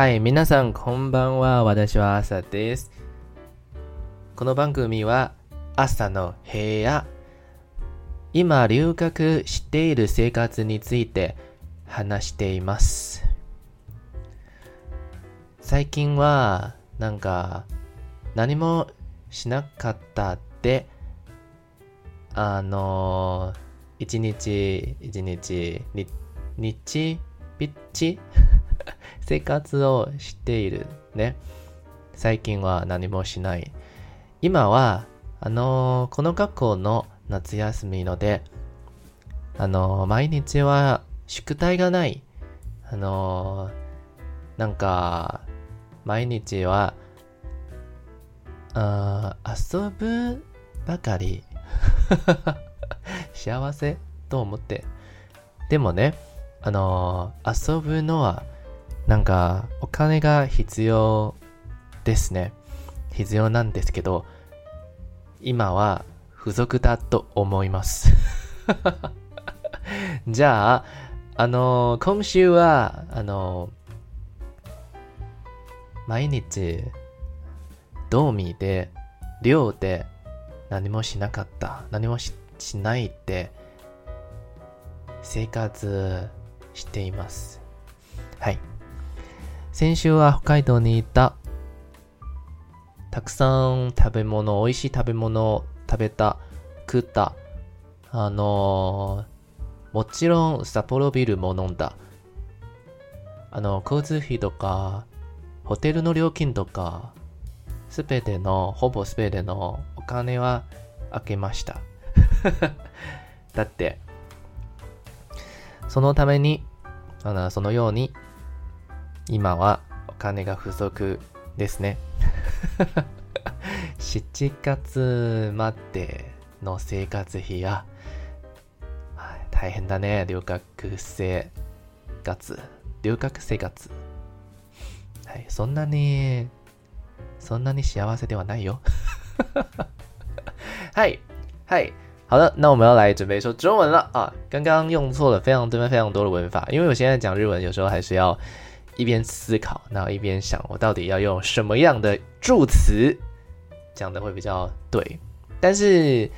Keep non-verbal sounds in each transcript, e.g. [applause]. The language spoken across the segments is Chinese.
はい、皆さんこんばんは。私は朝です。この番组は朝の部屋。今留学している生活について话しています。最近はなんか何もしなかったってあの一日一日に日ぴっち生活をしているね。最近は何もしない。今は、あのこの学校の夏休みので、あの毎日は宿题がない。あのなんか、毎日は、あ游ぶばかり。[laughs] 幸せと思って。でもね、あの游ぶのは、なんか、お金が必要ですね。必要なんですけど、今は不足だと思います。[laughs] じゃあ、あの、今周は、あの、毎日、ドーミーで、寮で何もしなかった。何もししないって、生活しています。はい。先周は北海道にいた。たくさん食べ物、美味しい食べ物を食べた、食った。あのー、もちろん札幌ビールも饮んだ。あの、交通费とか、ホテルの料金とか、すべての、ほぼすべてのお金は开けました。[laughs] だって、そのために、あの、そのように、今はお金が不足ですね。[laughs] 7月までの生活费や、は大変だね、留学生活。留学生活。はい、そんなに、そんなに幸せではないよ。嗨 [laughs] 嗨，好的，那我们要来准备说中文了啊！刚刚用错了非常多非常多的文法，因为我现在讲日文，有时候还是要一边思考，然后一边想我到底要用什么样的助词讲的会比较对。但是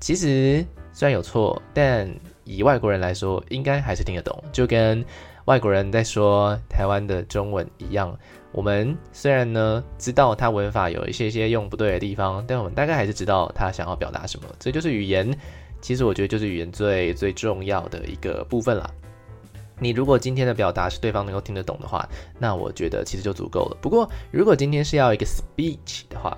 其实虽然有错，但以外国人来说，应该还是听得懂，就跟外国人在说台湾的中文一样。我们虽然呢知道他文法有一些些用不对的地方，但我们大概还是知道他想要表达什么。这就是语言，其实我觉得就是语言最最重要的一个部分了。你如果今天的表达是对方能够听得懂的话，那我觉得其实就足够了。不过如果今天是要一个 speech 的话，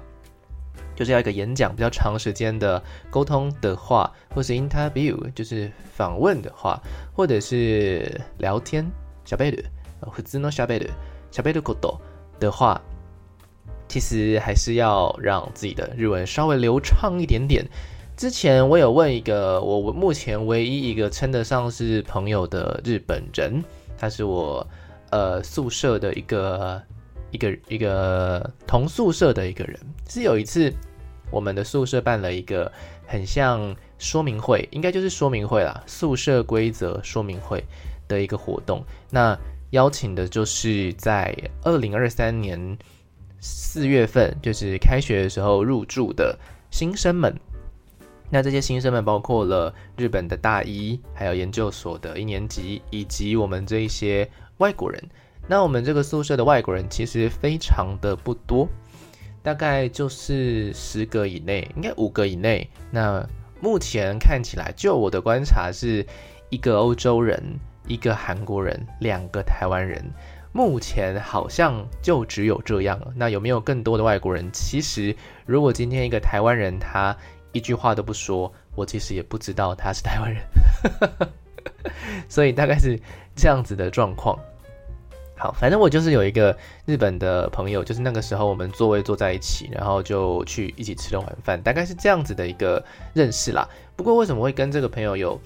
就是要一个演讲比较长时间的沟通的话，或是 interview 就是访问的话，或者是聊天しゃべる普通のしゃべるしゃべること的话，其实还是要让自己的日文稍微流畅一点点。 之前我有问一个我目前唯一一个称得上是朋友的日本人，他是我呃宿舍的一个一个一个同宿舍的一个人。是有一次我们的宿舍办了一个很像说明会，应该就是说明会啦，宿舍规则说明会的一个活动。那邀请的就是在二零二三年四月份，就是开学的时候入住的新生们。那这些新生们包括了日本的大一，还有研究所的一年级，以及我们这一些外国人。那我们这个宿舍的外国人其实非常的不多，大概就是十个以内，应该五个以内。那目前看起来，就我的观察，是一个欧洲人，一个韩国人，两个台湾人。目前好像就只有这样。那有没有更多的外国人？其实，如果今天一个台湾人他一句话都不说，我其实也不知道他是台湾人，[laughs] 所以大概是这样子的状况。好，反正我就是有一个日本的朋友，就是那个时候我们座位坐在一起，然后就去一起吃了晚饭，大概是这样子的一个认识啦。不过为什么会跟这个朋友有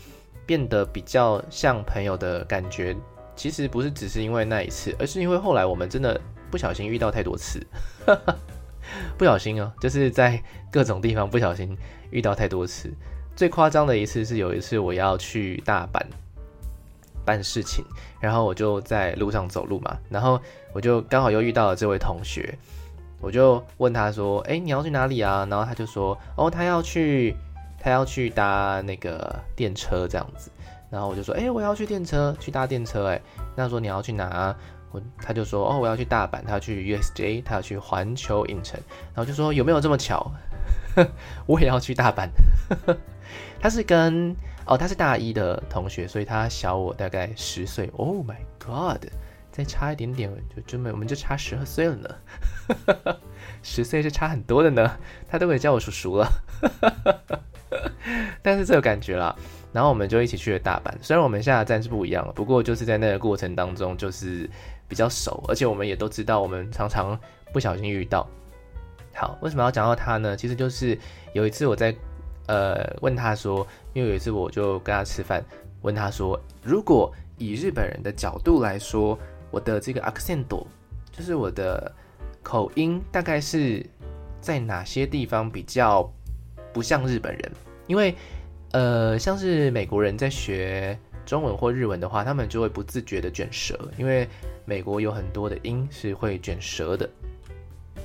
变得比较像朋友的感觉？其实不是只是因为那一次，而是因为后来我们真的不小心遇到太多次。[laughs] 不小心哦，就是在各种地方不小心遇到太多次。最夸张的一次是有一次我要去大阪，办事情，然后我就在路上走路嘛，然后我就刚好又遇到了这位同学，我就问他说：“哎，你要去哪里啊？”然后他就说：“哦，他要去，他要去搭那个电车这样子。”然后我就说：“哎，我要去电车，去搭电车。”哎，那说你要去哪？他就说：“哦，我要去大阪，他要去 USJ，他要去环球影城。”然后就说：“有没有这么巧？[laughs] 我也要去大阪。[laughs] ”他是跟。哦，他是大一的同学，所以他小我大概十岁。Oh my god，再差一点点就真没，我们就差十二岁了呢。[laughs] 十岁是差很多的呢，他都可以叫我叔叔了。但是这个感觉啦，然后我们就一起去了大阪。虽然我们下的站是不一样了，不过就是在那个过程当中就是比较熟，而且我们也都知道，我们常常不小心遇到。好，为什么要讲到他呢？其实就是有一次我在。呃，问他说，因为有一次我就跟他吃饭，问他说，如果以日本人的角度来说，我的这个 accent，就是我的口音，大概是在哪些地方比较不像日本人？因为呃，像是美国人在学中文或日文的话，他们就会不自觉的卷舌，因为美国有很多的音是会卷舌的。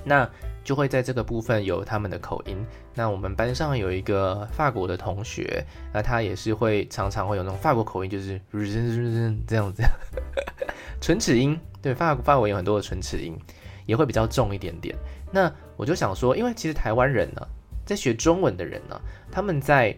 那就会在这个部分有他们的口音。那我们班上有一个法国的同学，那他也是会常常会有那种法国口音，就是这样子，[laughs] 唇齿音。对，法法国有很多的唇齿音，也会比较重一点点。那我就想说，因为其实台湾人呢，在学中文的人呢，他们在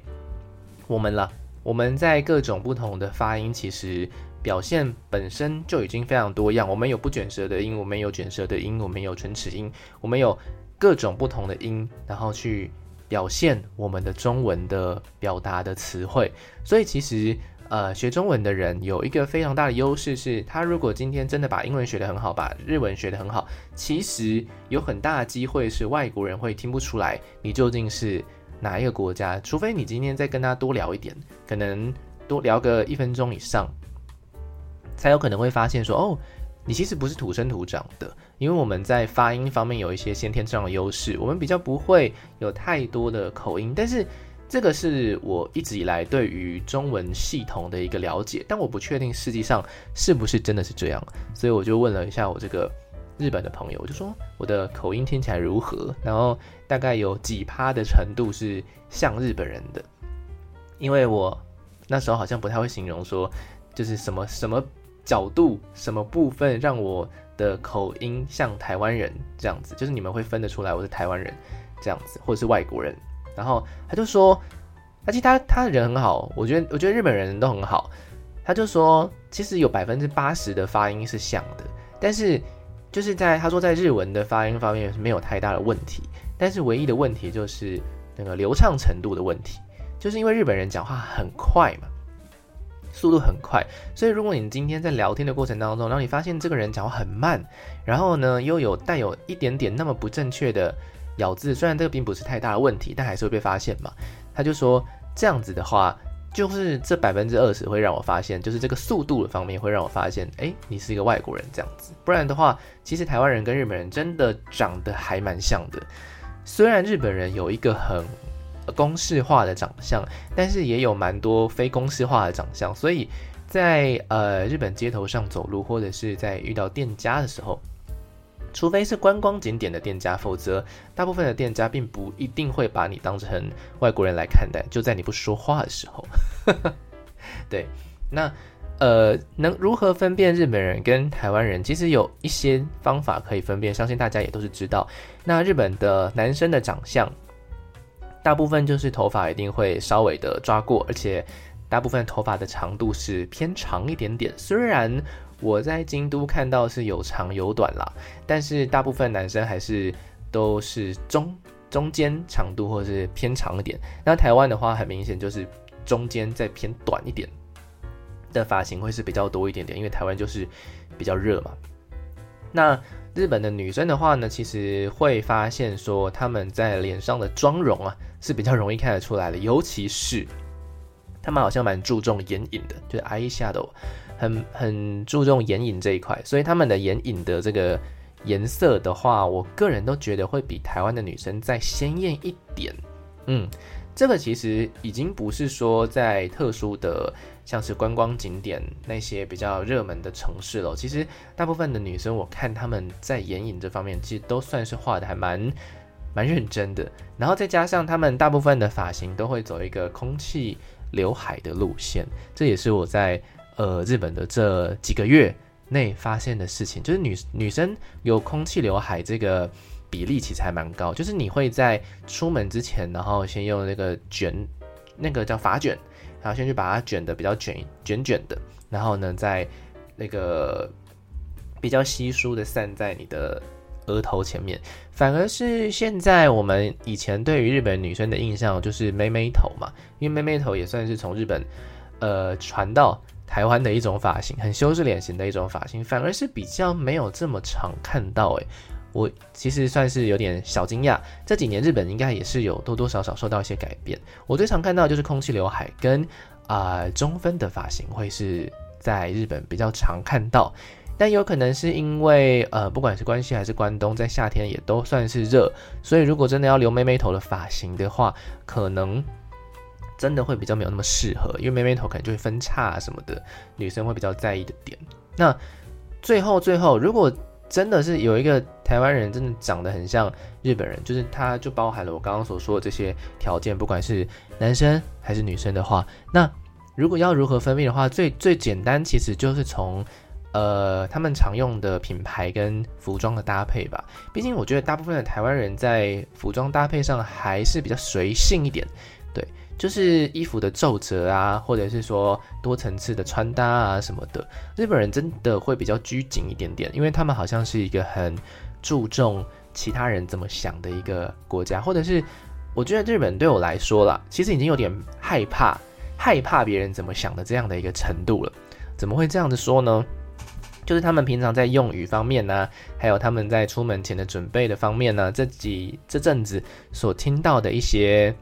我们啦，我们在各种不同的发音，其实。表现本身就已经非常多样，我们有不卷舌的音，我们有卷舌的音，我们有唇齿音，我们有各种不同的音，然后去表现我们的中文的表达的词汇。所以其实，呃，学中文的人有一个非常大的优势是，他如果今天真的把英文学得很好，把日文学得很好，其实有很大的机会是外国人会听不出来你究竟是哪一个国家，除非你今天再跟他多聊一点，可能多聊个一分钟以上。才有可能会发现说，哦，你其实不是土生土长的，因为我们在发音方面有一些先天上的优势，我们比较不会有太多的口音。但是这个是我一直以来对于中文系统的一个了解，但我不确定实际上是不是真的是这样，所以我就问了一下我这个日本的朋友，我就说我的口音听起来如何，然后大概有几趴的程度是像日本人的，因为我那时候好像不太会形容说就是什么什么。角度什么部分让我的口音像台湾人这样子？就是你们会分得出来我是台湾人这样子，或者是外国人。然后他就说，而且他他人很好，我觉得我觉得日本人都很好。他就说，其实有百分之八十的发音是像的，但是就是在他说在日文的发音方面是没有太大的问题，但是唯一的问题就是那个流畅程度的问题，就是因为日本人讲话很快嘛。速度很快，所以如果你今天在聊天的过程当中，然后你发现这个人讲话很慢，然后呢又有带有一点点那么不正确的咬字，虽然这个并不是太大的问题，但还是会被发现嘛。他就说这样子的话，就是这百分之二十会让我发现，就是这个速度的方面会让我发现，诶，你是一个外国人这样子。不然的话，其实台湾人跟日本人真的长得还蛮像的，虽然日本人有一个很。公式化的长相，但是也有蛮多非公式化的长相，所以在呃日本街头上走路，或者是在遇到店家的时候，除非是观光景点的店家，否则大部分的店家并不一定会把你当成外国人来看待。就在你不说话的时候，[laughs] 对，那呃能如何分辨日本人跟台湾人？其实有一些方法可以分辨，相信大家也都是知道。那日本的男生的长相。大部分就是头发一定会稍微的抓过，而且大部分头发的长度是偏长一点点。虽然我在京都看到是有长有短啦，但是大部分男生还是都是中中间长度或者是偏长一点。那台湾的话，很明显就是中间再偏短一点的发型会是比较多一点点，因为台湾就是比较热嘛。那日本的女生的话呢，其实会发现说他们在脸上的妆容啊是比较容易看得出来的，尤其是他们好像蛮注重眼影的，就是 eye 下的很很注重眼影这一块，所以他们的眼影的这个颜色的话，我个人都觉得会比台湾的女生再鲜艳一点。嗯，这个其实已经不是说在特殊的像是观光景点那些比较热门的城市了。其实大部分的女生，我看她们在眼影这方面，其实都算是画得还蛮蛮认真的。然后再加上他们大部分的发型都会走一个空气刘海的路线，这也是我在呃日本的这几个月内发现的事情，就是女女生有空气刘海这个。比例其实还蛮高，就是你会在出门之前，然后先用那个卷，那个叫发卷，然后先去把它卷得比较卷卷卷的，然后呢，再那个比较稀疏的散在你的额头前面。反而是现在我们以前对于日本女生的印象就是妹妹头嘛，因为妹妹头也算是从日本呃传到台湾的一种发型，很修饰脸型的一种发型，反而是比较没有这么常看到诶。我其实算是有点小惊讶，这几年日本应该也是有多多少少受到一些改变。我最常看到就是空气刘海跟啊、中分的发型会是在日本比较常看到，但有可能是因为呃不管是关西还是关东，在夏天也都算是热，所以如果真的要留妹妹头的发型的话，可能真的会比较没有那么适合，因为妹妹头可能就会分叉什么的，女生会比较在意的点。那最后最后如果真的是有一个台湾人，真的长得很像日本人，就是他就包含了我刚刚所说的这些条件，不管是男生还是女生的话，那如果要如何分辨的话，最最简单其实就是从呃他们常用的品牌跟服装的搭配吧。毕竟我觉得大部分的台湾人在服装搭配上还是比较随性一点，对。就是衣服的皱褶啊，或者是说多层次的穿搭啊什么的，日本人真的会比较拘谨一点点，因为他们好像是一个很注重其他人怎么想的一个国家，或者是我觉得日本对我来说啦，其实已经有点害怕，害怕别人怎么想的这样的一个程度了。怎么会这样子说呢？就是他们平常在用语方面呢、还有他们在出门前的准备的方面呢、啊，这几这阵子所听到的一些。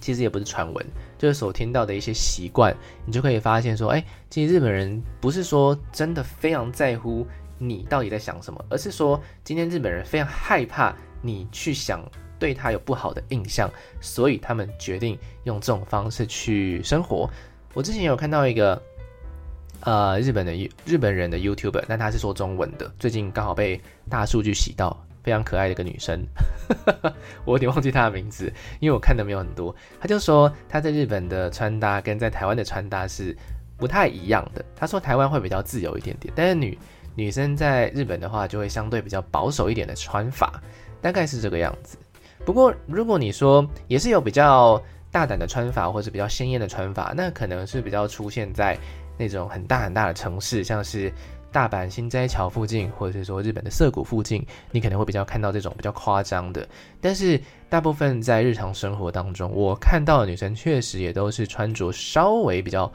其实也不是传闻，就是所听到的一些习惯，你就可以发现说，哎，其实日本人不是说真的非常在乎你到底在想什么，而是说今天日本人非常害怕你去想对他有不好的印象，所以他们决定用这种方式去生活。我之前有看到一个，呃，日本的日本人的 YouTuber，但他是说中文的，最近刚好被大数据洗到。非常可爱的一个女生，[laughs] 我有点忘记她的名字，因为我看的没有很多。她就说她在日本的穿搭跟在台湾的穿搭是不太一样的。她说台湾会比较自由一点点，但是女女生在日本的话就会相对比较保守一点的穿法，大概是这个样子。不过如果你说也是有比较大胆的穿法或者比较鲜艳的穿法，那可能是比较出现在那种很大很大的城市，像是。大阪心斋桥附近，或者是说日本的涩谷附近，你可能会比较看到这种比较夸张的。但是大部分在日常生活当中，我看到的女生确实也都是穿着稍微比较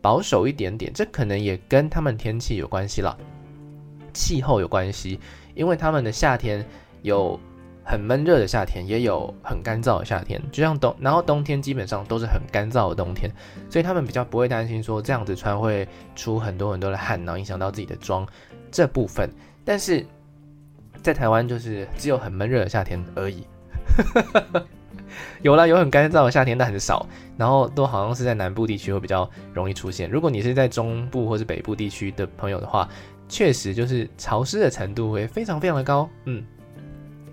保守一点点。这可能也跟他们天气有关系了，气候有关系，因为他们的夏天有。很闷热的夏天，也有很干燥的夏天，就像冬，然后冬天基本上都是很干燥的冬天，所以他们比较不会担心说这样子穿会出很多很多的汗，然后影响到自己的妆这部分。但是在台湾就是只有很闷热的夏天而已，[laughs] 有啦，有很干燥的夏天，但很少，然后都好像是在南部地区会比较容易出现。如果你是在中部或是北部地区的朋友的话，确实就是潮湿的程度会非常非常的高，嗯。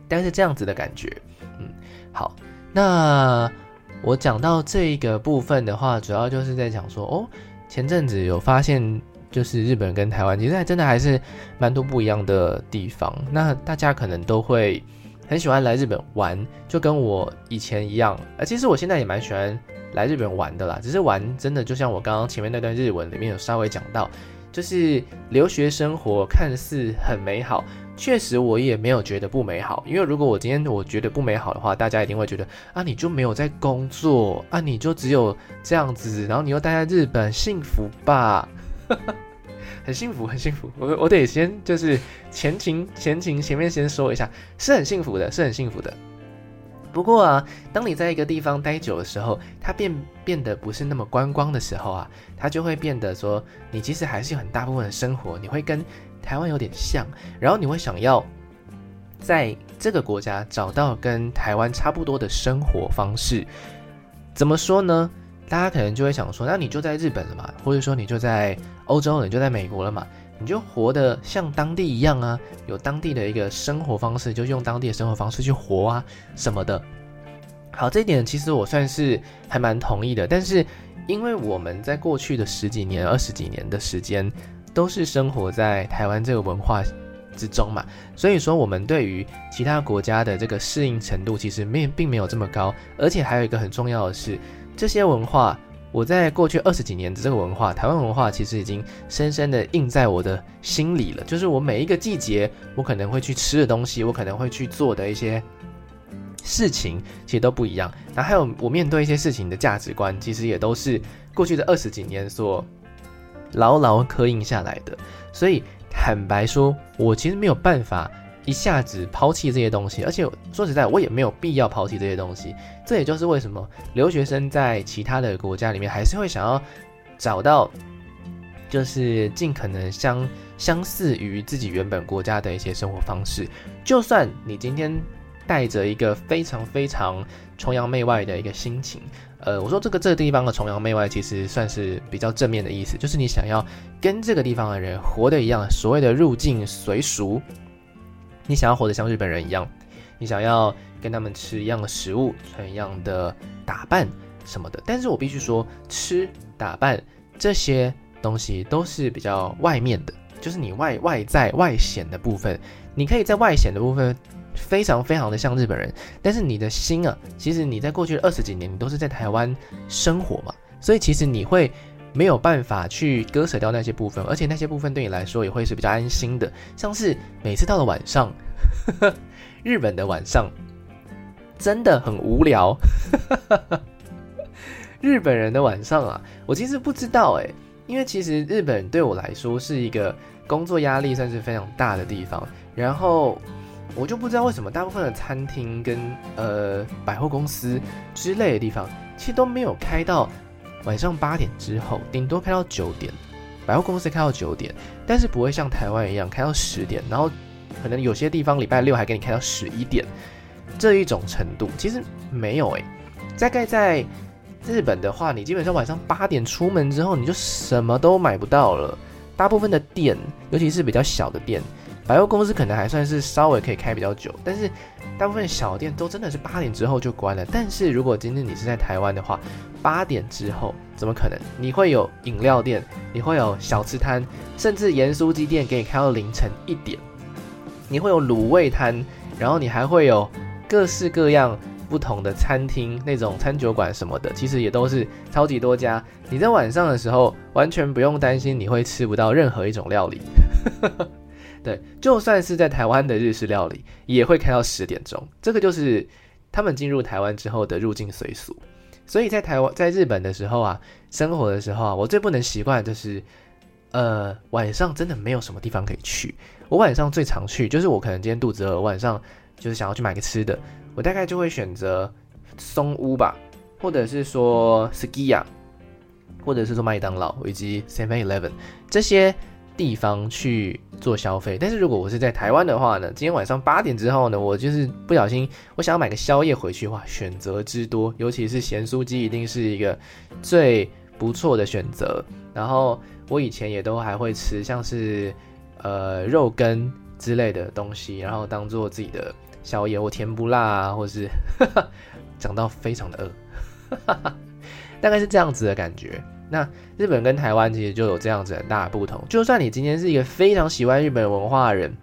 但是这样子的感觉，嗯，好，那我讲到这一个部分的话，主要就是在讲说，哦，前阵子有发现，就是日本跟台湾其实还真的还是蛮多不一样的地方。那大家可能都会很喜欢来日本玩，就跟我以前一样。呃，其实我现在也蛮喜欢来日本玩的啦，只是玩真的就像我刚刚前面那段日文里面有稍微讲到，就是留学生活看似很美好。确实，我也没有觉得不美好，因为如果我今天我觉得不美好的话，大家一定会觉得啊，你就没有在工作啊，你就只有这样子，然后你又待在日本，幸福吧？[laughs] 很幸福，很幸福。我我得先就是前情前情前面先说一下，是很幸福的，是很幸福的。不过啊，当你在一个地方待久的时候，它变变得不是那么观光的时候啊，它就会变得说，你其实还是有很大部分的生活，你会跟。台湾有点像，然后你会想要在这个国家找到跟台湾差不多的生活方式，怎么说呢？大家可能就会想说，那你就在日本了嘛，或者说你就在欧洲了，你就在美国了嘛，你就活得像当地一样啊，有当地的一个生活方式，就用当地的生活方式去活啊什么的。好，这一点其实我算是还蛮同意的。但是因为我们在过去的十几年、二十几年的时间，都是生活在台湾这个文化之中嘛，所以说我们对于其他国家的这个适应程度，其实没并没有这么高。而且还有一个很重要的是。这些文化，我在过去二十几年的这个文化，台湾文化其实已经深深的印在我的心里了。就是我每一个季节，我可能会去吃的东西，我可能会去做的一些事情，其实都不一样。然后还有我面对一些事情的价值观，其实也都是过去的二十几年所牢牢刻印下来的。所以坦白说，我其实没有办法。一下子抛弃这些东西，而且说实在，我也没有必要抛弃这些东西。这也就是为什么留学生在其他的国家里面，还是会想要找到，就是尽可能相相似于自己原本国家的一些生活方式。就算你今天带着一个非常非常崇洋媚外的一个心情，呃，我说这个这个地方的崇洋媚外，其实算是比较正面的意思，就是你想要跟这个地方的人活得一样，所谓的入境随俗。你想要活得像日本人一样，你想要跟他们吃一样的食物，穿一样的打扮什么的。但是我必须说，吃打扮这些东西都是比较外面的，就是你外外在外显的部分。你可以在外显的部分非常非常的像日本人，但是你的心啊，其实你在过去的二十几年，你都是在台湾生活嘛，所以其实你会。没有办法去割舍掉那些部分，而且那些部分对你来说也会是比较安心的。像是每次到了晚上，呵呵，日本的晚上真的很无聊。[laughs] 日本人的晚上啊，我其实不知道诶，因为其实日本对我来说是一个工作压力算是非常大的地方，然后我就不知道为什么大部分的餐厅跟呃百货公司之类的地方，其实都没有开到。晚上八点之后，顶多开到九点，百货公司开到九点，但是不会像台湾一样开到十点，然后可能有些地方礼拜六还给你开到十一点，这一种程度其实没有诶、大概在日本的话，你基本上晚上八点出门之后，你就什么都买不到了。大部分的店，尤其是比较小的店，百货公司可能还算是稍微可以开比较久，但是大部分小店都真的是八点之后就关了。但是如果今天你是在台湾的话，八点之后怎么可能？你会有饮料店，你会有小吃摊，甚至盐酥鸡店给你开到凌晨一点。你会有卤味摊，然后你还会有各式各样不同的餐厅，那种餐酒馆什么的，其实也都是超级多家。你在晚上的时候完全不用担心你会吃不到任何一种料理。对，就算是在台湾的日式料理，也会开到十点钟。这个就是他们进入台湾之后的入境随俗。所以在台湾，在日本的时候啊，生活的时候啊，我最不能习惯就是，呃，晚上真的没有什么地方可以去。我晚上最常去，就是我可能今天肚子饿，晚上就是想要去买个吃的，我大概就会选择松屋吧，或者是说 Skia，或者是说麦当劳以及 Seven Eleven 这些。地方去做消费，但是如果我是在台湾的话呢，今天晚上八点之后呢，我就是不小心，我想要买个宵夜回去的话，选择之多，尤其是咸酥鸡，一定是一个最不错的选择。然后我以前也都还会吃像是呃肉羹之类的东西，然后当做自己的宵夜，或甜不辣啊，或是 [laughs] 讲到非常的饿，大概是这样子的感觉。那日本跟台湾其实就有这样子很大的不同。就算你今天是一个非常喜欢日本文化的人，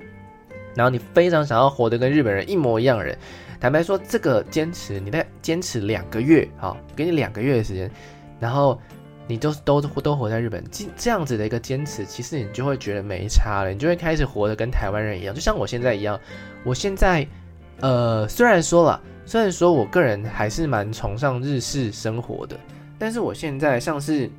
然后你非常想要活得跟日本人一模一样的人，坦白说，这个坚持你再坚持两个月，好，给你两个月的时间，然后你都都都活在日本，这这样子的一个坚持，其实你就会觉得没差了，你就会开始活得跟台湾人一样，就像我现在一样。我现在，呃，虽然说了，虽然说我个人还是蛮崇尚日式生活的。但是我现在像是，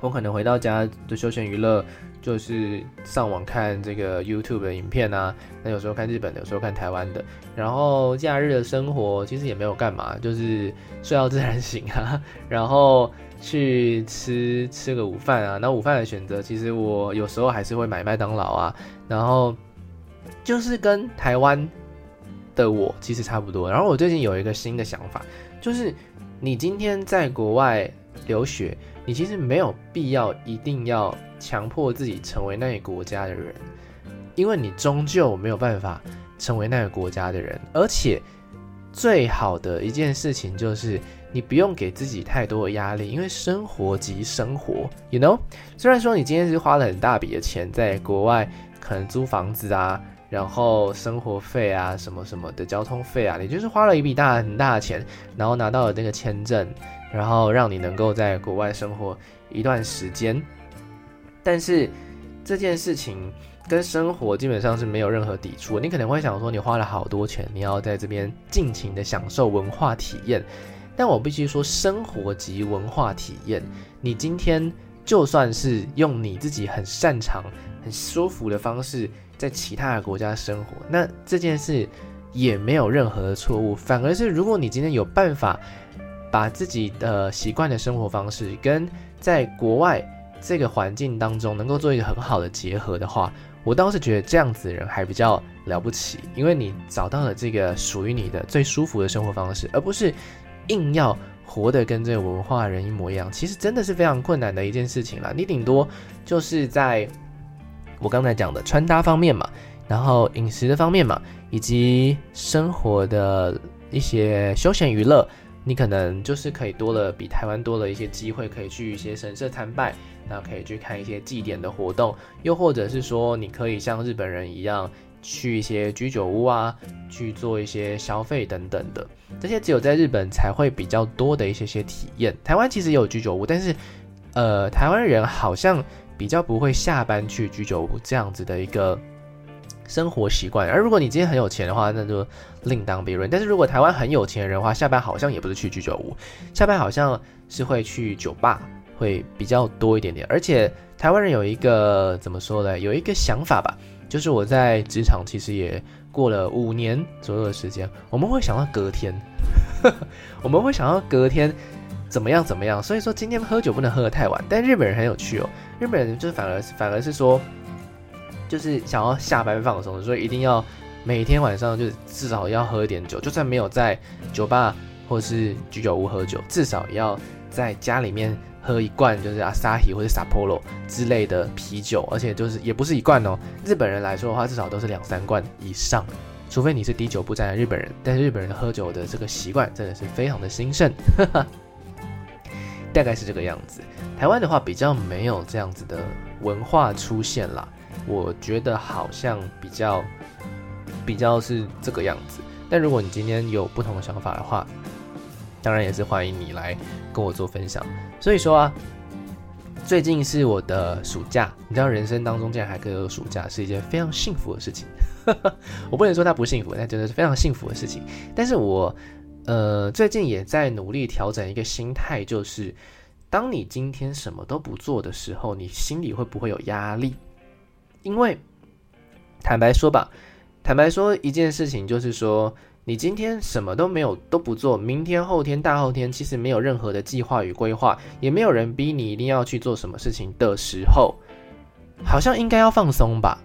我可能回到家的休闲娱乐，就是上网看这个 YouTube 的影片啊，那有时候看日本的，有时候看台湾的。然后假日的生活其实也没有干嘛，就是睡到自然醒啊，[laughs] 然后去吃吃个午饭啊。那午饭的选择，其实我有时候还是会买麦当劳啊。然后就是跟台湾的我其实差不多。然后我最近有一个新的想法，就是。你今天在国外留学，你其实没有必要一定要强迫自己成为那个国家的人，因为你终究没有办法成为那个国家的人。而且最好的一件事情就是。你不用给自己太多的压力，因为生活即生活，you know。虽然说你今天是花了很大笔的钱在国外，可能租房子啊，然后生活费啊，什么什么的交通费啊，你就是花了一笔大很大的钱，然后拿到了那个签证，然后让你能够在国外生活一段时间。但是这件事情跟生活基本上是没有任何抵触。你可能会想说，你花了好多钱，你要在这边尽情的享受文化体验。但我必须说，生活及文化体验。你今天就算是用你自己很擅长、很舒服的方式，在其他的国家生活，那这件事也没有任何的错误。反而是，如果你今天有办法把自己的习惯的生活方式跟在国外这个环境当中能够做一个很好的结合的话，我倒是觉得这样子的人还比较了不起，因为你找到了这个属于你的最舒服的生活方式，而不是。硬要活得跟这个文化人一模一样，其实真的是非常困难的一件事情啦。你顶多就是在我刚才讲的穿搭方面嘛，然后饮食的方面嘛，以及生活的一些休闲娱乐，你可能就是可以多了，比台湾多了一些机会，可以去一些神社参拜，然后可以去看一些祭典的活动，又或者是说，你可以像日本人一样。去一些居酒屋啊，去做一些消费等等的，这些只有在日本才会比较多的一些些体验。台湾其实也有居酒屋，但是，呃，台湾人好像比较不会下班去居酒屋这样子的一个生活习惯。而如果你今天很有钱的话，那就另当别论。但是如果台湾很有钱的人的话，下班好像也不是去居酒屋，下班好像是会去酒吧，会比较多一点点。而且台湾人有一个怎么说呢？有一个想法吧。就是我在职场其实也过了五年左右的时间，我们会想到隔天，[laughs] 我们会想到隔天怎么样怎么样。所以说今天喝酒不能喝得太晚。但日本人很有趣哦，日本人就是反而反而是说，就是想要下班放松，所以一定要每天晚上就是至少要喝一点酒，就算没有在酒吧或是居酒屋喝酒，至少要在家里面。喝一罐就是阿萨希或者 Sapporo 之类的啤酒，而且就是也不是一罐哦。日本人来说的话，至少都是两三罐以上，除非你是滴酒不沾的日本人。但是日本人喝酒的这个习惯真的是非常的兴盛，大概是这个样子。台湾的话比较没有这样子的文化出现啦，我觉得好像比较比较是这个样子。但如果你今天有不同的想法的话，当然也是欢迎你来跟我做分享。所以说啊，最近是我的暑假，你知道人生当中竟然还可以有暑假，是一件非常幸福的事情。[laughs] 我不能说它不幸福，但真的是非常幸福的事情。但是我呃最近也在努力调整一个心态，就是当你今天什么都不做的时候，你心里会不会有压力？因为坦白说吧，坦白说一件事情就是说。你今天什么都没有都不做，明天、后天、大后天，其实没有任何的计划与规划，也没有人逼你一定要去做什么事情的时候，好像应该要放松吧，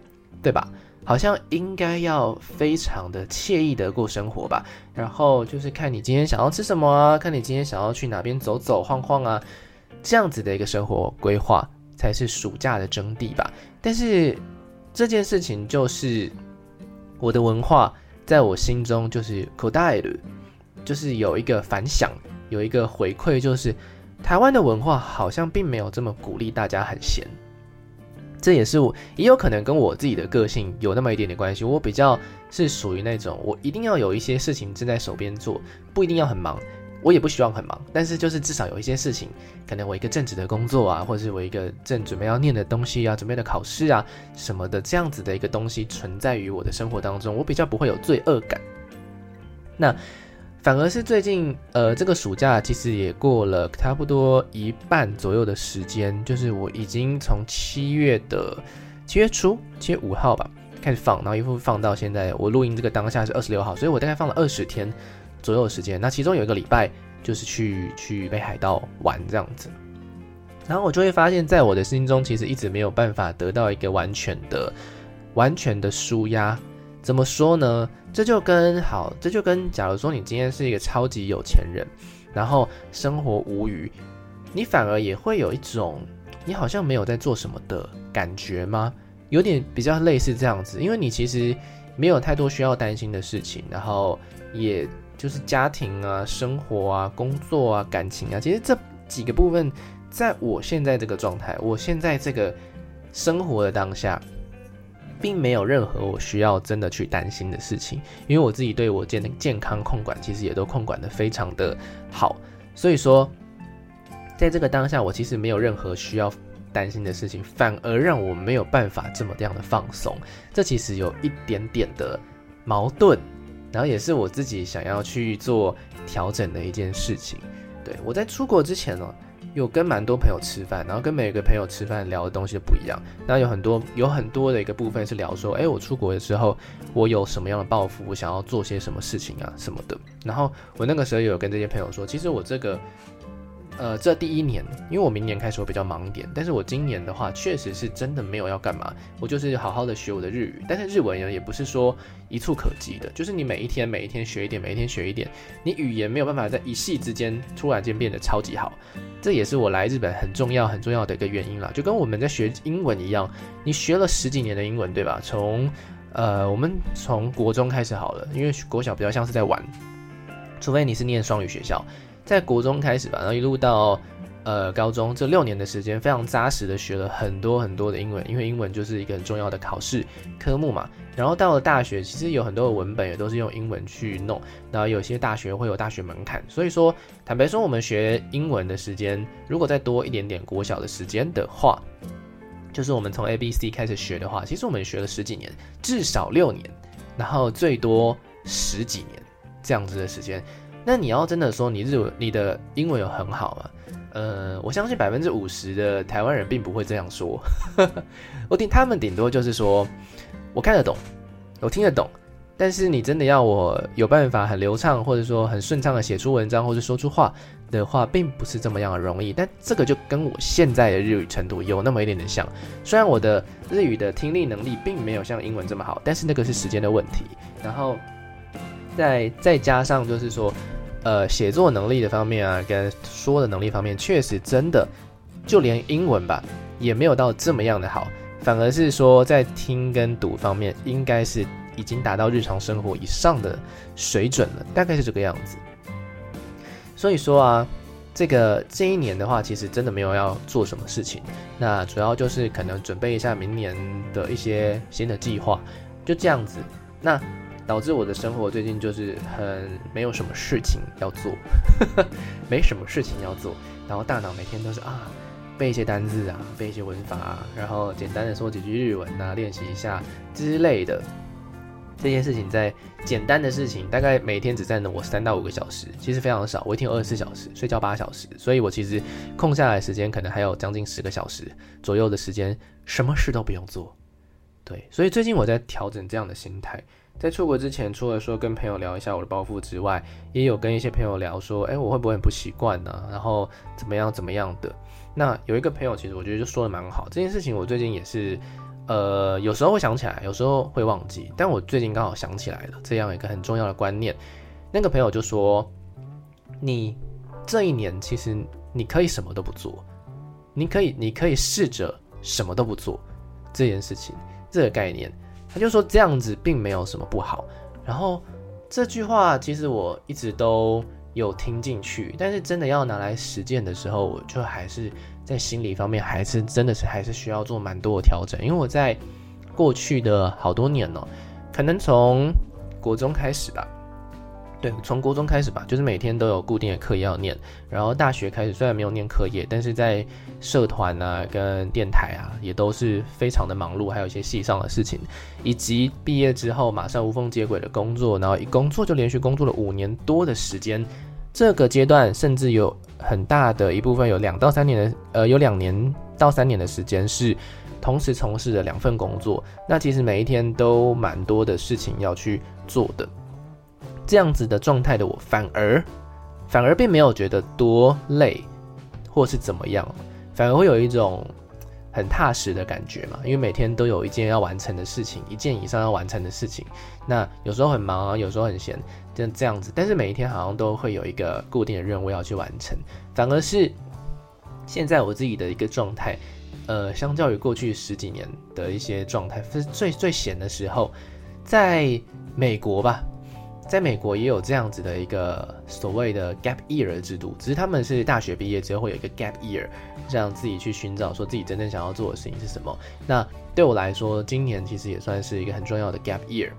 对吧？好像应该要非常的惬意的过生活吧。然后就是看你今天想要吃什么啊，看你今天想要去哪边走走晃晃啊，这样子的一个生活规划才是暑假的真谛吧。但是这件事情就是我的文化。在我心中就是口袋的，就是有一个反响，有一个回馈，就是台湾的文化好像并没有这么鼓励大家很闲。这也是我，也有可能跟我自己的个性有那么一点点关系。我比较是属于那种，我一定要有一些事情正在手边做，不一定要很忙。我也不希望很忙，但是就是至少有一些事情，可能我一个正职的工作啊，或者是我一个正准备要念的东西啊，准备的考试啊什么的，这样子的一个东西存在于我的生活当中，我比较不会有罪恶感。那反而是最近，呃，这个暑假其实也过了差不多一半左右的时间，就是我已经从七月的七月初，七月五号吧开始放，然后一路放到现在，我录音这个当下是二十六号，所以我大概放了二十天。左右的时间，那其中有一个礼拜就是去去北海道玩这样子，然后我就会发现，在我的心中其实一直没有办法得到一个完全的、完全的舒压。怎么说呢？这就跟好，这就跟假如说你今天是一个超级有钱人，然后生活无余，你反而也会有一种你好像没有在做什么的感觉吗？有点比较类似这样子，因为你其实没有太多需要担心的事情，然后也就是家庭啊、生活啊、工作啊、感情啊，其实这几个部分，在我现在这个状态，我现在这个生活的当下。并没有任何我需要真的去担心的事情，因为我自己对我健健康控管其实也都控管得非常的好，所以说，在这个当下，我其实没有任何需要担心的事情，反而让我没有办法这么这样的放松，这其实有一点点的矛盾，然后也是我自己想要去做调整的一件事情。对，我在出国之前呢。有跟蛮多朋友吃饭，然后跟每个朋友吃饭聊的东西不一样。那有很多有很多的一个部分是聊说，哎，我出国的时候，我有什么样的抱负，我想要做些什么事情啊什么的。然后我那个时候有跟这些朋友说，其实我这个。呃，这第一年，因为我明年开始会比较忙一点，但是我今年的话，确实是真的没有要干嘛，我就是好好的学我的日语。但是日文呢，也不是说一蹴可及的，就是你每一天每一天学一点，每一天学一点，你语言没有办法在一夕之间突然间变得超级好。这也是我来日本很重要很重要的一个原因啦，就跟我们在学英文一样，你学了十几年的英文，对吧？从呃，我们从国中开始好了，因为国小比较像是在玩，除非你是念双语学校。在国中开始吧，然后一路到呃高中，这六年的时间非常扎实的学了很多很多的英文，因为英文就是一个很重要的考试科目嘛。然后到了大学，其实有很多的文本也都是用英文去弄，然后有些大学会有大学门槛，所以说坦白说，我们学英文的时间如果再多一点点国小的时间的话，就是我们从 A B C 开始学的话，其实我们学了十几年，至少六年，然后最多十几年这样子的时间。那你要真的说你日文、你的英文有很好吗？呃，我相信百分之五十的台湾人并不会这样说。[laughs] 我听他们顶多就是说，我看得懂，我听得懂，但是你真的要我有办法很流畅，或者说很顺畅的写出文章或者说出话的话，并不是这么样的容易。但这个就跟我现在的日语程度有那么一点点像。虽然我的日语的听力能力并没有像英文这么好，但是那个是时间的问题。然后。再再加上就是说，呃，写作能力的方面啊，跟说的能力方面，确实真的，就连英文吧，也没有到这么样的好，反而是说在听跟读方面，应该是已经达到日常生活以上的水准了，大概是这个样子。所以说啊，这个这一年的话，其实真的没有要做什么事情，那主要就是可能准备一下明年的一些新的计划，就这样子。那。导致我的生活最近就是很没有什么事情要做，[laughs] 没什么事情要做，然后大脑每天都是啊背一些单字啊，背一些文法啊，然后简单的说几句日文啊，练习一下之类的。这件事情在简单的事情，大概每天只占了我三到五个小时，其实非常少。我一天有二十四小时，睡觉八小时，所以我其实空下来时间可能还有将近十个小时左右的时间，什么事都不用做。对，所以最近我在调整这样的心态。在出国之前，除了说跟朋友聊一下我的包袱之外，也有跟一些朋友聊说，哎，我会不会很不习惯呢？然后怎么样怎么样的？那有一个朋友，其实我觉得就说的蛮好。这件事情我最近也是，呃，有时候会想起来，有时候会忘记。但我最近刚好想起来了这样一个很重要的观念。那个朋友就说，你这一年其实你可以什么都不做，你可以你可以试着什么都不做这件事情，这个概念。他就说这样子并没有什么不好，然后这句话其实我一直都有听进去，但是真的要拿来实践的时候，我就还是在心理方面还是真的是还是需要做蛮多的调整，因为我在过去的好多年呢，可能从国中开始吧。对，从国中开始吧，就是每天都有固定的课要念。然后大学开始虽然没有念课业，但是在社团啊、跟电台啊，也都是非常的忙碌，还有一些系上的事情。以及毕业之后马上无缝接轨的工作，然后一工作就连续工作了五年多的时间。这个阶段甚至有很大的一部分，有两到三年的，呃，有两年到三年的时间是同时从事的两份工作。那其实每一天都蛮多的事情要去做的。这样子的状态的我，反而反而并没有觉得多累，或是怎么样，反而会有一种很踏实的感觉嘛，因为每天都有一件要完成的事情，一件以上要完成的事情。那有时候很忙啊，有时候很闲，就这样子。但是每一天好像都会有一个固定的任务要去完成。反而是现在我自己的一个状态，呃，相较于过去十几年的一些状态，是最最闲的时候，在美国吧。在美国也有这样子的一个所谓的 gap year 的制度，只是他们是大学毕业之后会有一个 gap year，让自己去寻找说自己真正想要做的事情是什么。那对我来说，今年其实也算是一个很重要的 gap year。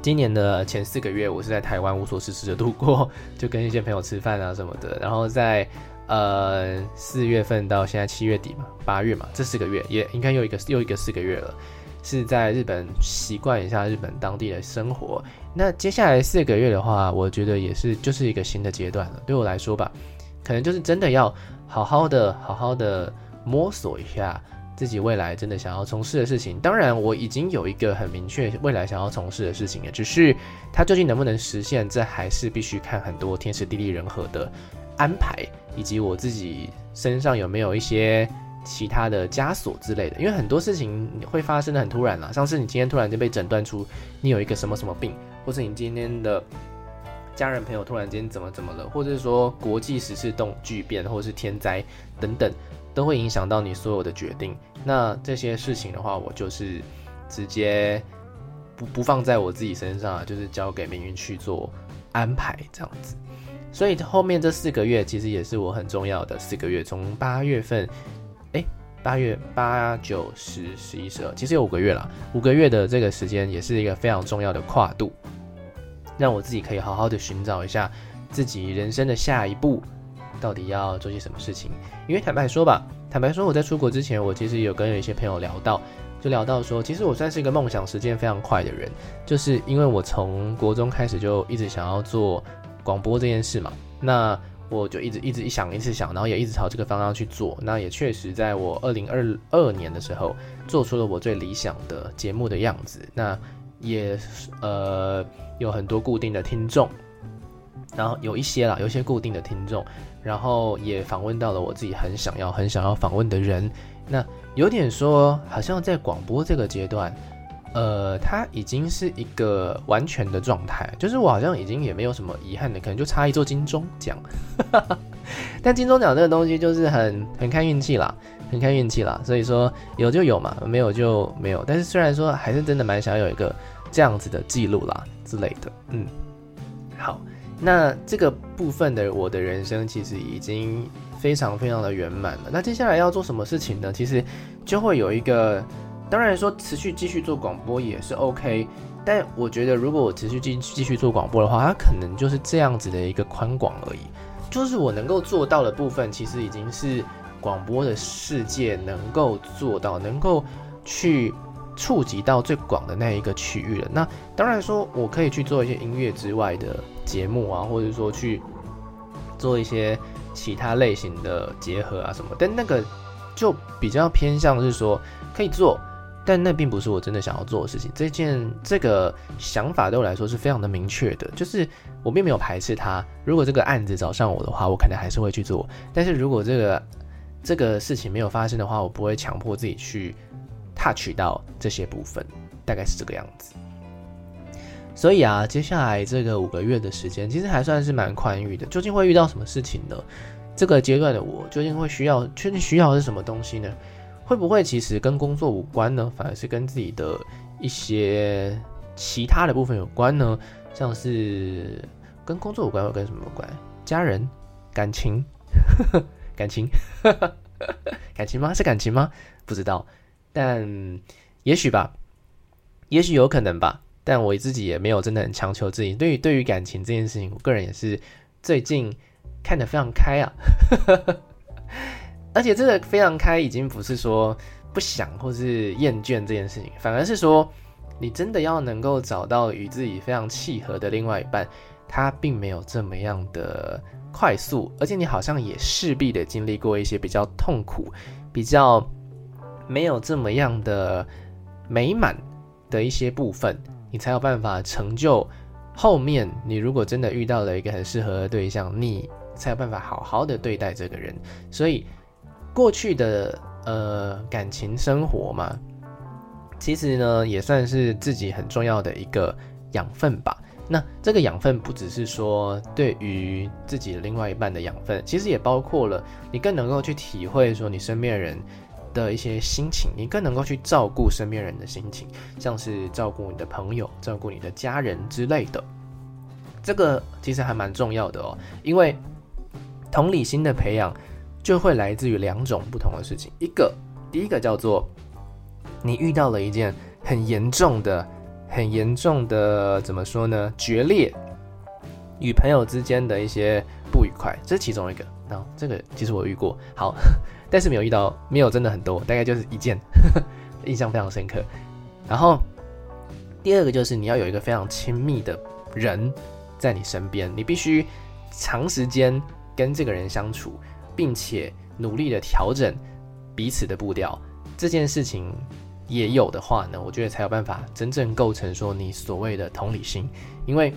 今年的前四个月，我是在台湾无所事事的度过，就跟一些朋友吃饭啊什么的。然后在呃四月份到现在七月底嘛，八月嘛，这四个月也应该又一个又一个四个月了。是在日本习惯一下日本当地的生活。那接下来四个月的话，我觉得也是就是一个新的阶段了。对我来说吧，可能就是真的要好好的、好好的摸索一下自己未来真的想要从事的事情。当然，我已经有一个很明确未来想要从事的事情了，只是它究竟能不能实现，这还是必须看很多天时地利人和的安排，以及我自己身上有没有一些。其他的枷锁之类的，因为很多事情会发生的很突然啦，像是你今天突然间被诊断出你有一个什么什么病，或是你今天的家人朋友突然间怎么怎么了，或者是说国际时事动巨变，或者是天灾等等，都会影响到你所有的决定。那这些事情的话，我就是直接不不放在我自己身上啊，就是交给命运去做安排这样子。所以后面这四个月其实也是我很重要的四个月，从八月份。哎八月八九十十一十二，其实有五个月了。五个月的这个时间也是一个非常重要的跨度，让我自己可以好好的寻找一下自己人生的下一步到底要做些什么事情。因为坦白说吧，坦白说我在出国之前，我其实有跟有一些朋友聊到，就聊到说，其实我算是一个梦想实践非常快的人，就是因为我从国中开始就一直想要做广播这件事嘛。那我就一直一直一想一直想，然后也一直朝这个方向去做。那也确实在我二零二二年的时候，做出了我最理想的节目的样子。那也呃有很多固定的听众，然后有一些啦，有一些固定的听众，然后也访问到了我自己很想要很想要访问的人。那有点说，好像在广播这个阶段。呃，它已经是一个完全的状态，就是我好像已经也没有什么遗憾的，可能就差一座金钟奖。[laughs] 但金钟奖这个东西就是很很看运气啦，很看运气啦。所以说有就有嘛，没有就没有。但是虽然说还是真的蛮想有一个这样子的记录啦之类的。嗯，好，那这个部分的我的人生其实已经非常非常的圆满了。那接下来要做什么事情呢？其实就会有一个。当然说持续继续做广播也是 OK，但我觉得如果我持续继继续做广播的话，它可能就是这样子的一个宽广而已。就是我能够做到的部分，其实已经是广播的世界能够做到，能够去触及到最广的那一个区域了。那当然说我可以去做一些音乐之外的节目啊，或者说去做一些其他类型的结合啊什么，但那个就比较偏向是说可以做。但那并不是我真的想要做的事情。这件这个想法对我来说是非常的明确的，就是我并没有排斥它。如果这个案子找上我的话，我可能还是会去做。但是如果这个这个事情没有发生的话，我不会强迫自己去 touch 到这些部分，大概是这个样子。所以啊，接下来这个五个月的时间其实还算是蛮宽裕的。究竟会遇到什么事情呢？这个阶段的我究竟会需要，究竟需要的是什么东西呢？会不会其实跟工作无关呢？反而是跟自己的一些其他的部分有关呢？像是跟工作无关，会跟什么有关？家人、感情、[laughs] 感情、[laughs] 感情吗？是感情吗？不知道，但也许吧，也许有可能吧。但我自己也没有真的很强求自己。对于对于感情这件事情，我个人也是最近看得非常开啊。[laughs] 而且这个非常开，已经不是说不想或是厌倦这件事情，反而是说你真的要能够找到与自己非常契合的另外一半，他并没有这么样的快速，而且你好像也势必得经历过一些比较痛苦、比较没有这么样的美满的一些部分，你才有办法成就后面。你如果真的遇到了一个很适合的对象，你才有办法好好的对待这个人，所以。过去的呃感情生活嘛，其实呢也算是自己很重要的一个养分吧。那这个养分不只是说对于自己另外一半的养分，其实也包括了你更能够去体会说你身边人的一些心情，你更能够去照顾身边人的心情，像是照顾你的朋友、照顾你的家人之类的。这个其实还蛮重要的哦，因为同理心的培养就会来自于两种不同的事情。一个，第一个叫做你遇到了一件很严重的。很严重的，怎么说呢？决裂，与朋友之间的一些不愉快，这是其中一个。然后这个其实我遇过，好，[laughs] 但是没有遇到，没有真的很多，大概就是一件，呵呵，印象非常深刻。然后第二个就是你要有一个非常亲密的人在你身边，你必须长时间跟这个人相处，并且努力的调整彼此的步调，这件事情。也有的话呢，我觉得才有办法真正构成说你所谓的同理心。因为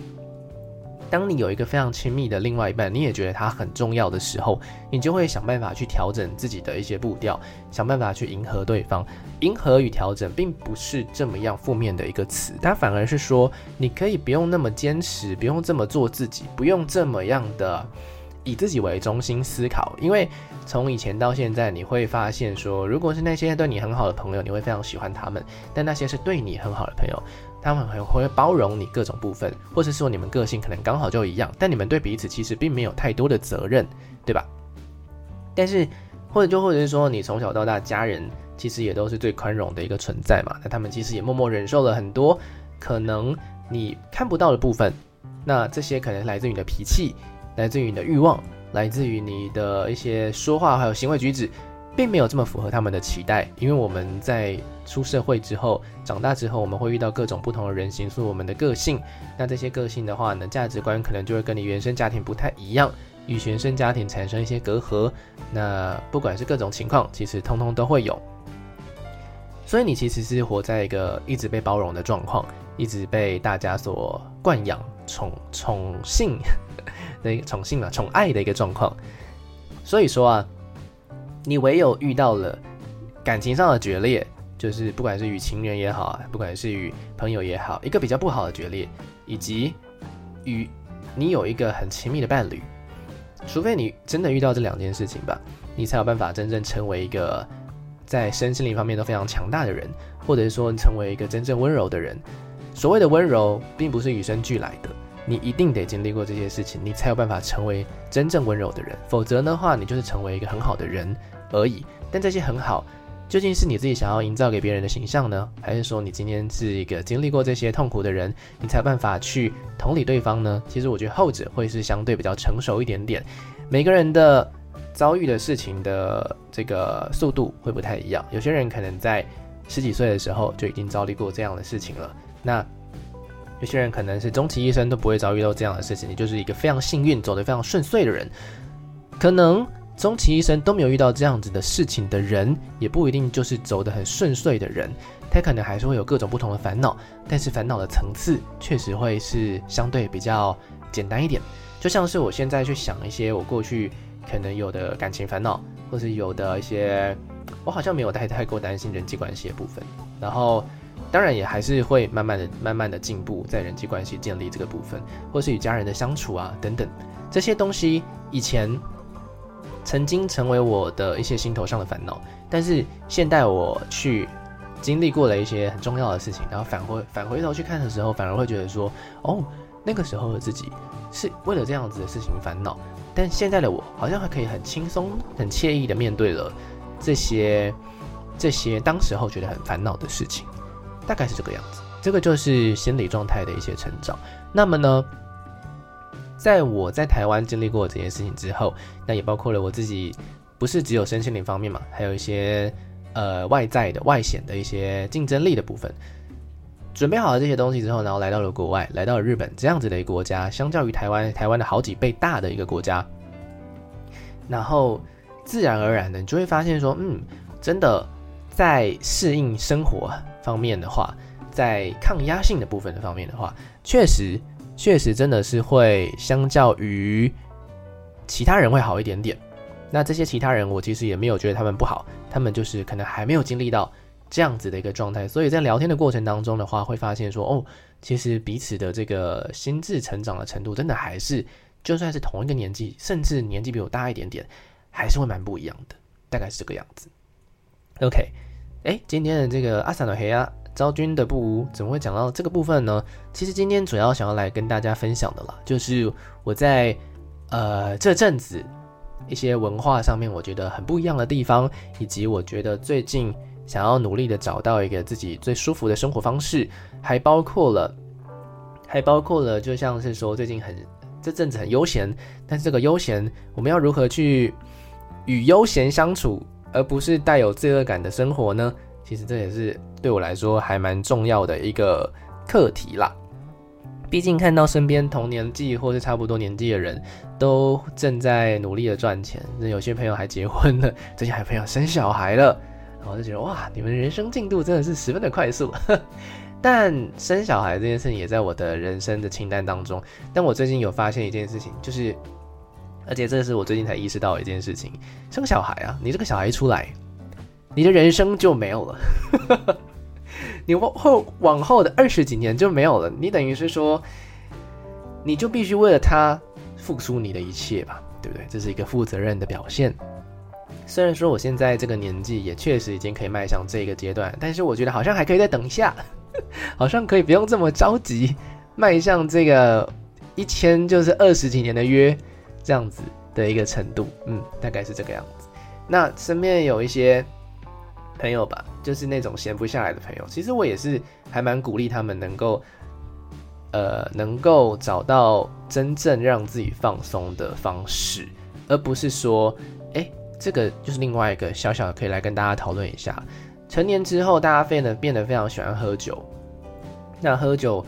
当你有一个非常亲密的另外一半，你也觉得他很重要的时候，你就会想办法去调整自己的一些步调，想办法去迎合对方。迎合与调整并不是这么样负面的一个词，它反而是说你可以不用那么坚持，不用这么做自己，不用这么样的。以自己为中心思考，因为从以前到现在，你会发现说，如果是那些对你很好的朋友，你会非常喜欢他们；但那些是对你很好的朋友，他们很会包容你各种部分，或是说你们个性可能刚好就一样，但你们对彼此其实并没有太多的责任，对吧？但是或者就或者是说，你从小到大家人其实也都是最宽容的一个存在嘛，那他们其实也默默忍受了很多可能你看不到的部分，那这些可能来自于你的脾气。来自于你的欲望，来自于你的一些说话还有行为举止，并没有这么符合他们的期待。因为我们在出社会之后，长大之后，我们会遇到各种不同的人形塑我们的个性。那这些个性的话呢，价值观可能就会跟你原生家庭不太一样，与原生家庭产生一些隔阂。那不管是各种情况，其实通通都会有。所以你其实是活在一个一直被包容的状况，一直被大家所惯养、宠宠幸。[laughs] 的宠幸嘛，宠爱的一个状况。所以说啊，你唯有遇到了感情上的决裂，就是不管是与情人也好啊，不管是与朋友也好，一个比较不好的决裂，以及与你有一个很亲密的伴侣，除非你真的遇到这两件事情吧，你才有办法真正成为一个在身心灵方面都非常强大的人，或者是说成为一个真正温柔的人。所谓的温柔，并不是与生俱来的。你一定得经历过这些事情，你才有办法成为真正温柔的人。否则的话，你就是成为一个很好的人而已。但这些很好，究竟是你自己想要营造给别人的形象呢？还是说你今天是一个经历过这些痛苦的人，你才有办法去同理对方呢？其实我觉得后者会是相对比较成熟一点点。每个人的遭遇的事情的这个速度会不太一样。有些人可能在十几岁的时候就已经遭遇过这样的事情了。那有些人可能是终其一生都不会遭遇到这样的事情，你就是一个非常幸运、走得非常顺遂的人。可能终其一生都没有遇到这样子的事情的人，也不一定就是走得很顺遂的人。他可能还是会有各种不同的烦恼，但是烦恼的层次确实会是相对比较简单一点。就像是我现在去想一些我过去可能有的感情烦恼，或是有的一些，我好像没有太太过担心人际关系的部分，然后。当然也还是会慢慢的、慢慢的进步，在人际关系建立这个部分，或是与家人的相处啊等等这些东西，以前曾经成为我的一些心头上的烦恼，但是现在我去经历过了一些很重要的事情，然后返回返回头去看的时候，反而会觉得说，哦，那个时候的自己是为了这样子的事情烦恼，但现在的我好像还可以很轻松、很惬意的面对了这些这些当时候觉得很烦恼的事情。大概是这个样子，这个就是心理状态的一些成长。那么呢，在我在台湾经历过这件事情之后，那也包括了我自己，不是只有身心灵方面嘛，还有一些呃外在的外显的一些竞争力的部分。准备好了这些东西之后，然后来到了国外，来到了日本这样子的一个国家，相较于台湾，台湾的好几倍大的一个国家，然后自然而然的，你就会发现说，嗯，真的在适应生活。方面的话，在抗压性的部分的方面的话，确实确实真的是会相较于其他人会好一点点。那这些其他人，我其实也没有觉得他们不好，他们就是可能还没有经历到这样子的一个状态，所以在聊天的过程当中的话，会发现说，哦，其实彼此的这个心智成长的程度，真的还是就算是同一个年纪，甚至年纪比我大一点点，还是会蛮不一样的，大概是这个样子。OK，哎，今天的这个阿萨诺黑啊，昭君的布屋怎么会讲到这个部分呢？其实今天主要想要来跟大家分享的啦，就是我在呃这阵子。一些文化上面我觉得很不一样的地方，以及我觉得最近想要努力的找到一个自己最舒服的生活方式，还包括了，还包括了，就像是说最近很这阵子很悠闲，但是这个悠闲我们要如何去与悠闲相处，而不是带有罪恶感的生活呢？其实这也是对我来说还蛮重要的一个课题啦。毕竟看到身边同年纪或是差不多年纪的人都正在努力的赚钱，那有些朋友还结婚了，最近还有朋友生小孩了，然后就觉得哇，你们人生进度真的是十分的快速。[laughs] 但生小孩这件事情也在我的人生的清单当中。但我最近有发现一件事情，就是，而且这是我最近才意识到的一件事情：生小孩啊，你这个小孩一出来，你的人生就没有了。[laughs] 你往后往后的二十几年就没有了，你等于是说，你就必须为了他付出你的一切吧，对不对？这是一个负责任的表现。虽然说我现在这个年纪也确实已经可以迈向这个阶段，但是我觉得好像还可以再等一下，[laughs] 好像可以不用这么着急迈向这个一签就是二十几年的约这样子的一个程度，嗯，大概是这个样子。那身边有一些。朋友吧，就是那种闲不下来的朋友。其实我也是还蛮鼓励他们能够，呃，能够找到真正让自己放松的方式，而不是说，哎，这个就是另外一个小小的可以来跟大家讨论一下。成年之后，大家变得变得非常喜欢喝酒。那喝酒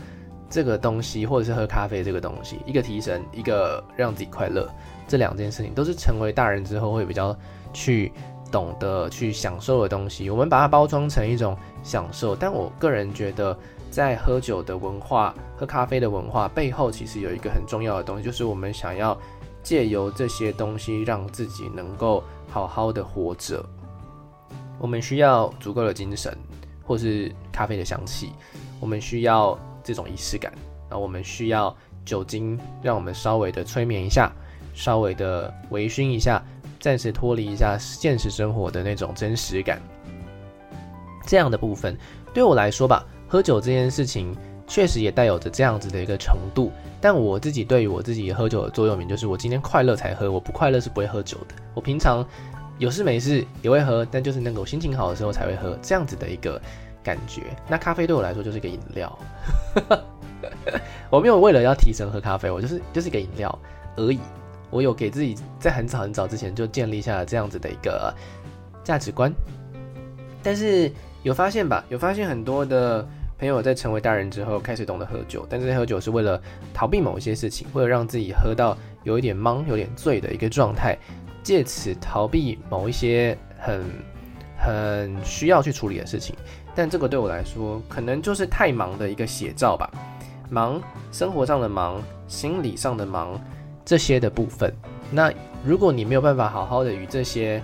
这个东西，或者是喝咖啡这个东西，一个提神，一个让自己快乐，这两件事情都是成为大人之后会比较去。懂得去享受的东西，我们把它包装成一种享受。但我个人觉得，在喝酒的文化、喝咖啡的文化背后，其实有一个很重要的东西，就是我们想要借由这些东西，让自己能够好好的活着。我们需要足够的精神，或是咖啡的香气。我们需要这种仪式感，那我们需要酒精，让我们稍微的催眠一下，稍微的微醺一下。暂时脱离一下现实生活的那种真实感，这样的部分对我来说吧，喝酒这件事情确实也带有着这样子的一个程度。但我自己对于我自己喝酒的座右铭就是：我今天快乐才喝，我不快乐是不会喝酒的。我平常有事没事也会喝，但就是那个我心情好的时候才会喝，这样子的一个感觉。那咖啡对我来说就是一个饮料，[laughs] 我没有为了要提神喝咖啡，我就是就是一个饮料而已。我有给自己在很早很早之前就建立下了这样子的一个价值观，但是有发现吧？有发现很多的朋友在成为大人之后开始懂得喝酒，但是喝酒是为了逃避某一些事情，为了让自己喝到有一点懵、有点醉的一个状态，借此逃避某一些很很需要去处理的事情。但这个对我来说，可能就是太忙的一个写照吧。忙，生活上的忙，心理上的忙。这些的部分，那如果你没有办法好好的与这些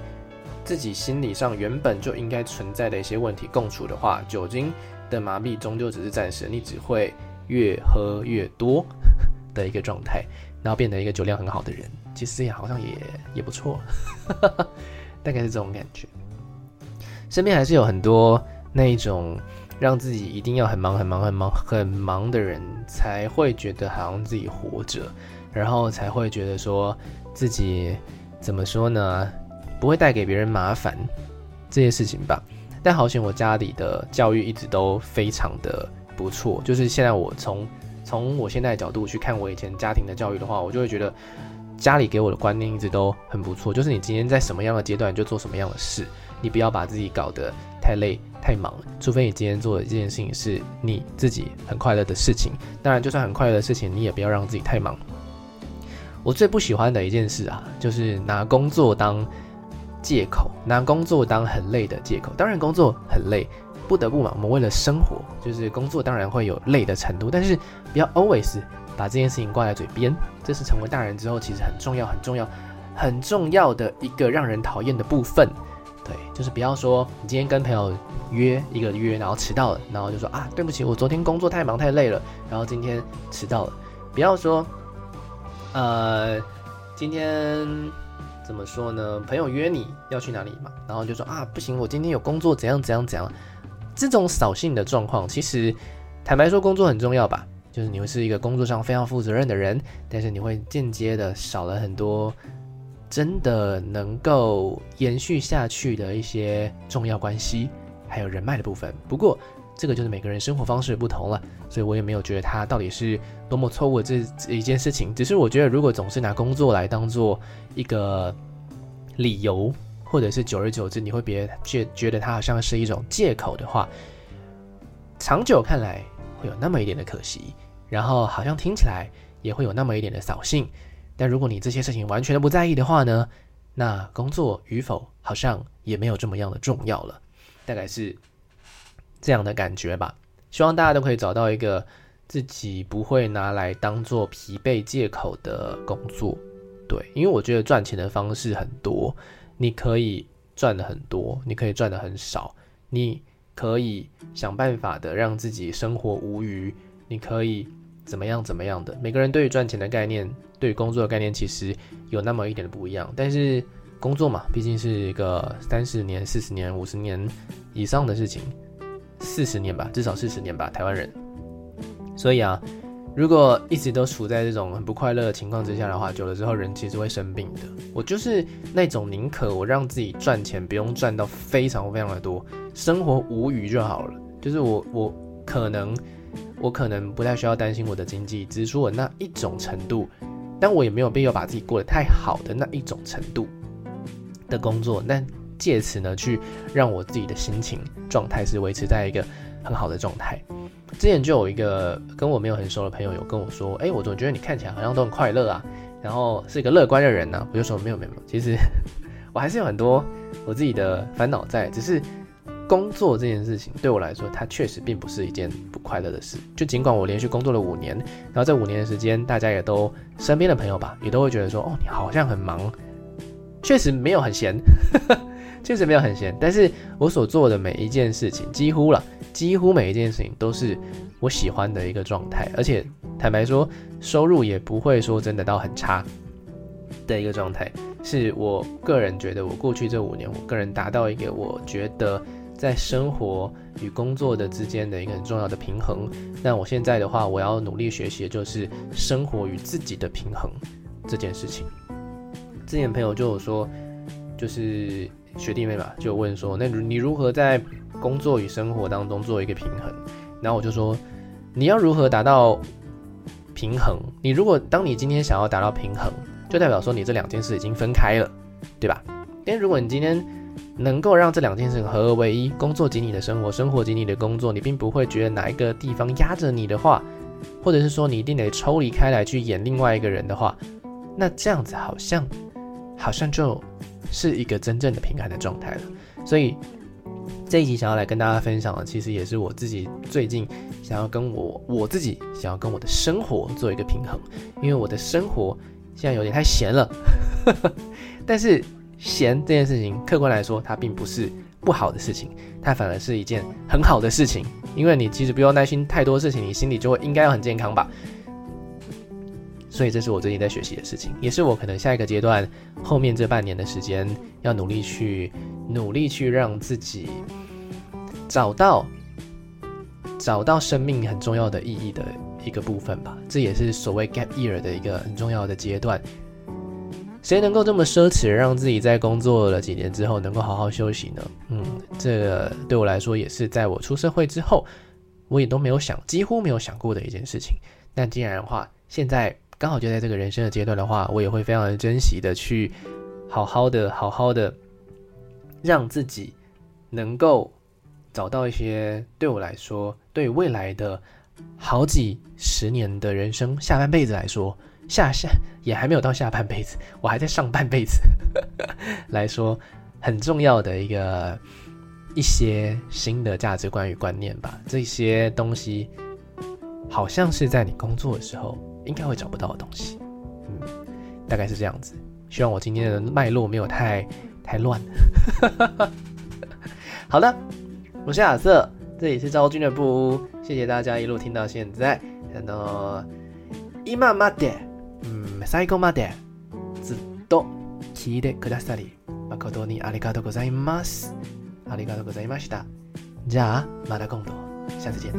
自己心理上原本就应该存在的一些问题共处的话，酒精的麻痹终究只是暂时，你只会越喝越多 [laughs] 的一个状态，然后变得一个酒量很好的人，其实也好像也也不错，[laughs] 大概是这种感觉。身边还是有很多那一种让自己一定要很忙很忙很忙很忙的人，才会觉得好像自己活着。然后才会觉得说自己怎么说呢，不会带给别人麻烦这些事情吧。但好险，我家里的教育一直都非常的不错。就是现在我从从我现在的角度去看我以前家庭的教育的话，我就会觉得家里给我的观念一直都很不错。就是你今天在什么样的阶段就做什么样的事，你不要把自己搞得太累太忙，除非你今天做的这件事情是你自己很快乐的事情。当然，就算很快乐的事情，你也不要让自己太忙。我最不喜欢的一件事啊，就是拿工作当借口，拿工作当很累的借口。当然，工作很累，不得不嘛。我们为了生活，就是工作当然会有累的程度，但是不要 always 把这件事情挂在嘴边。这是成为大人之后，其实很重要、很重要、很重要的一个让人讨厌的部分。对，就是不要说你今天跟朋友约一个约，然后迟到了，然后就说啊，对不起，我昨天工作太忙太累了，然后今天迟到了。不要说，呃，今天怎么说呢？朋友约你要去哪里嘛，然后就说啊，不行，我今天有工作，怎样怎样怎样。这种扫兴的状况，其实坦白说，工作很重要吧？就是你会是一个工作上非常负责任的人，但是你会间接的少了很多真的能够延续下去的一些重要关系，还有人脉的部分。不过，这个就是每个人生活方式不同了，所以我也没有觉得他到底是多么错误这这一件事情。只是我觉得，如果总是拿工作来当做一个理由。或者是久而久之，你会别觉觉得它好像是一种借口的话，长久看来会有那么一点的可惜，然后好像听起来也会有那么一点的扫兴。但如果你这些事情完全都不在意的话呢，那工作与否好像也没有这么样的重要了，大概是这样的感觉吧。希望大家都可以找到一个自己不会拿来当做疲惫借口的工作，对，因为我觉得赚钱的方式很多。你可以赚的很多，你可以赚的很少，你可以想办法的让自己生活无余，你可以怎么样怎么样的。每个人对于赚钱的概念，对于工作的概念，其实有那么一点的不一样。但是工作嘛，毕竟是一个三十年、四十年、五十年以上的事情，四十年吧，至少四十年吧，台湾人。所以啊。如果一直都处在这种很不快乐的情况之下的话，久了之后人其实会生病的。我就是那种宁可我让自己赚钱不用赚到非常非常的多，生活无余就好了。就是我我可能我可能不太需要担心我的经济支出的那一种程度，但我也没有必要把自己过得太好的那一种程度的工作，但借此呢去让我自己的心情状态是维持在一个很好的状态。之前就有一个跟我没有很熟的朋友有跟我说，哎，我总觉得你看起来好像都很快乐啊，然后是一个乐观的人呢、我就说没有没有没有，其实我还是有很多我自己的烦恼在，只是工作这件事情对我来说，它确实并不是一件不快乐的事。就尽管我连续工作了五年，然后这五年的时间，大家也都身边的朋友吧，也都会觉得说，哦，你好像很忙，确实没有很闲。[laughs] 确实没有很闲，但是我所做的每一件事情，几乎了，几乎每一件事情都是我喜欢的一个状态，而且坦白说，收入也不会说真的到很差的一个状态，是我个人觉得我过去这五年，我个人达到一个我觉得在生活与工作的之间的一个很重要的平衡。那我现在的话，我要努力学习的就是生活与自己的平衡这件事情。之前朋友就有说，就是。学弟妹嘛，就问说，那你如何在工作与生活当中做一个平衡？然后我就说，你要如何达到平衡？你如果当你今天想要达到平衡，就代表说你这两件事已经分开了，对吧？但如果你今天能够让这两件事合二为一，工作及你的生活，生活及你的工作，你并不会觉得哪一个地方压着你的话，或者是说你一定得抽离开来去演另外一个人的话，那这样子好像，好像就。是一个真正的平衡的状态了，所以这一集想要来跟大家分享的，其实也是我自己最近想要跟我我自己想要跟我的生活做一个平衡，因为我的生活现在有点太闲了，[laughs] 但是闲这件事情，客观来说，它并不是不好的事情，它反而是一件很好的事情，因为你其实不用担心太多事情，你心里就会应该要很健康吧。所以这是我最近在学习的事情，也是我可能下一个阶段后面这半年的时间要努力去努力去让自己找到找到生命很重要的意义的一个部分吧。这也是所谓 gap year 的一个很重要的阶段。谁能够这么奢侈，让自己在工作了几年之后能够好好休息呢？嗯，这对我来说也是在我出社会之后，我也都没有想，几乎没有想过的一件事情。但既然的话，现在。刚好就在这个人生的阶段的话，我也会非常的珍惜的去好好的、好好的让自己能够找到一些对我来说，对未来的好几十年的人生下半辈子来说，下下也还没有到下半辈子，我还在上半辈子来说很重要的一个一些新的价值观与观念吧。这些东西好像是在你工作的时候。应该会找不到的东西。嗯，大概是这样子。希望我今天的脉络没有太太乱。[laughs] 好的，我是亚瑟，这里是昭君的布屋，谢谢大家一路听到现在。然后，今まま的，嗯，最後まで、ずっと聞いてくださり、誠にありがとうございます。ありがとうございました。じゃあ、また今度、下次见。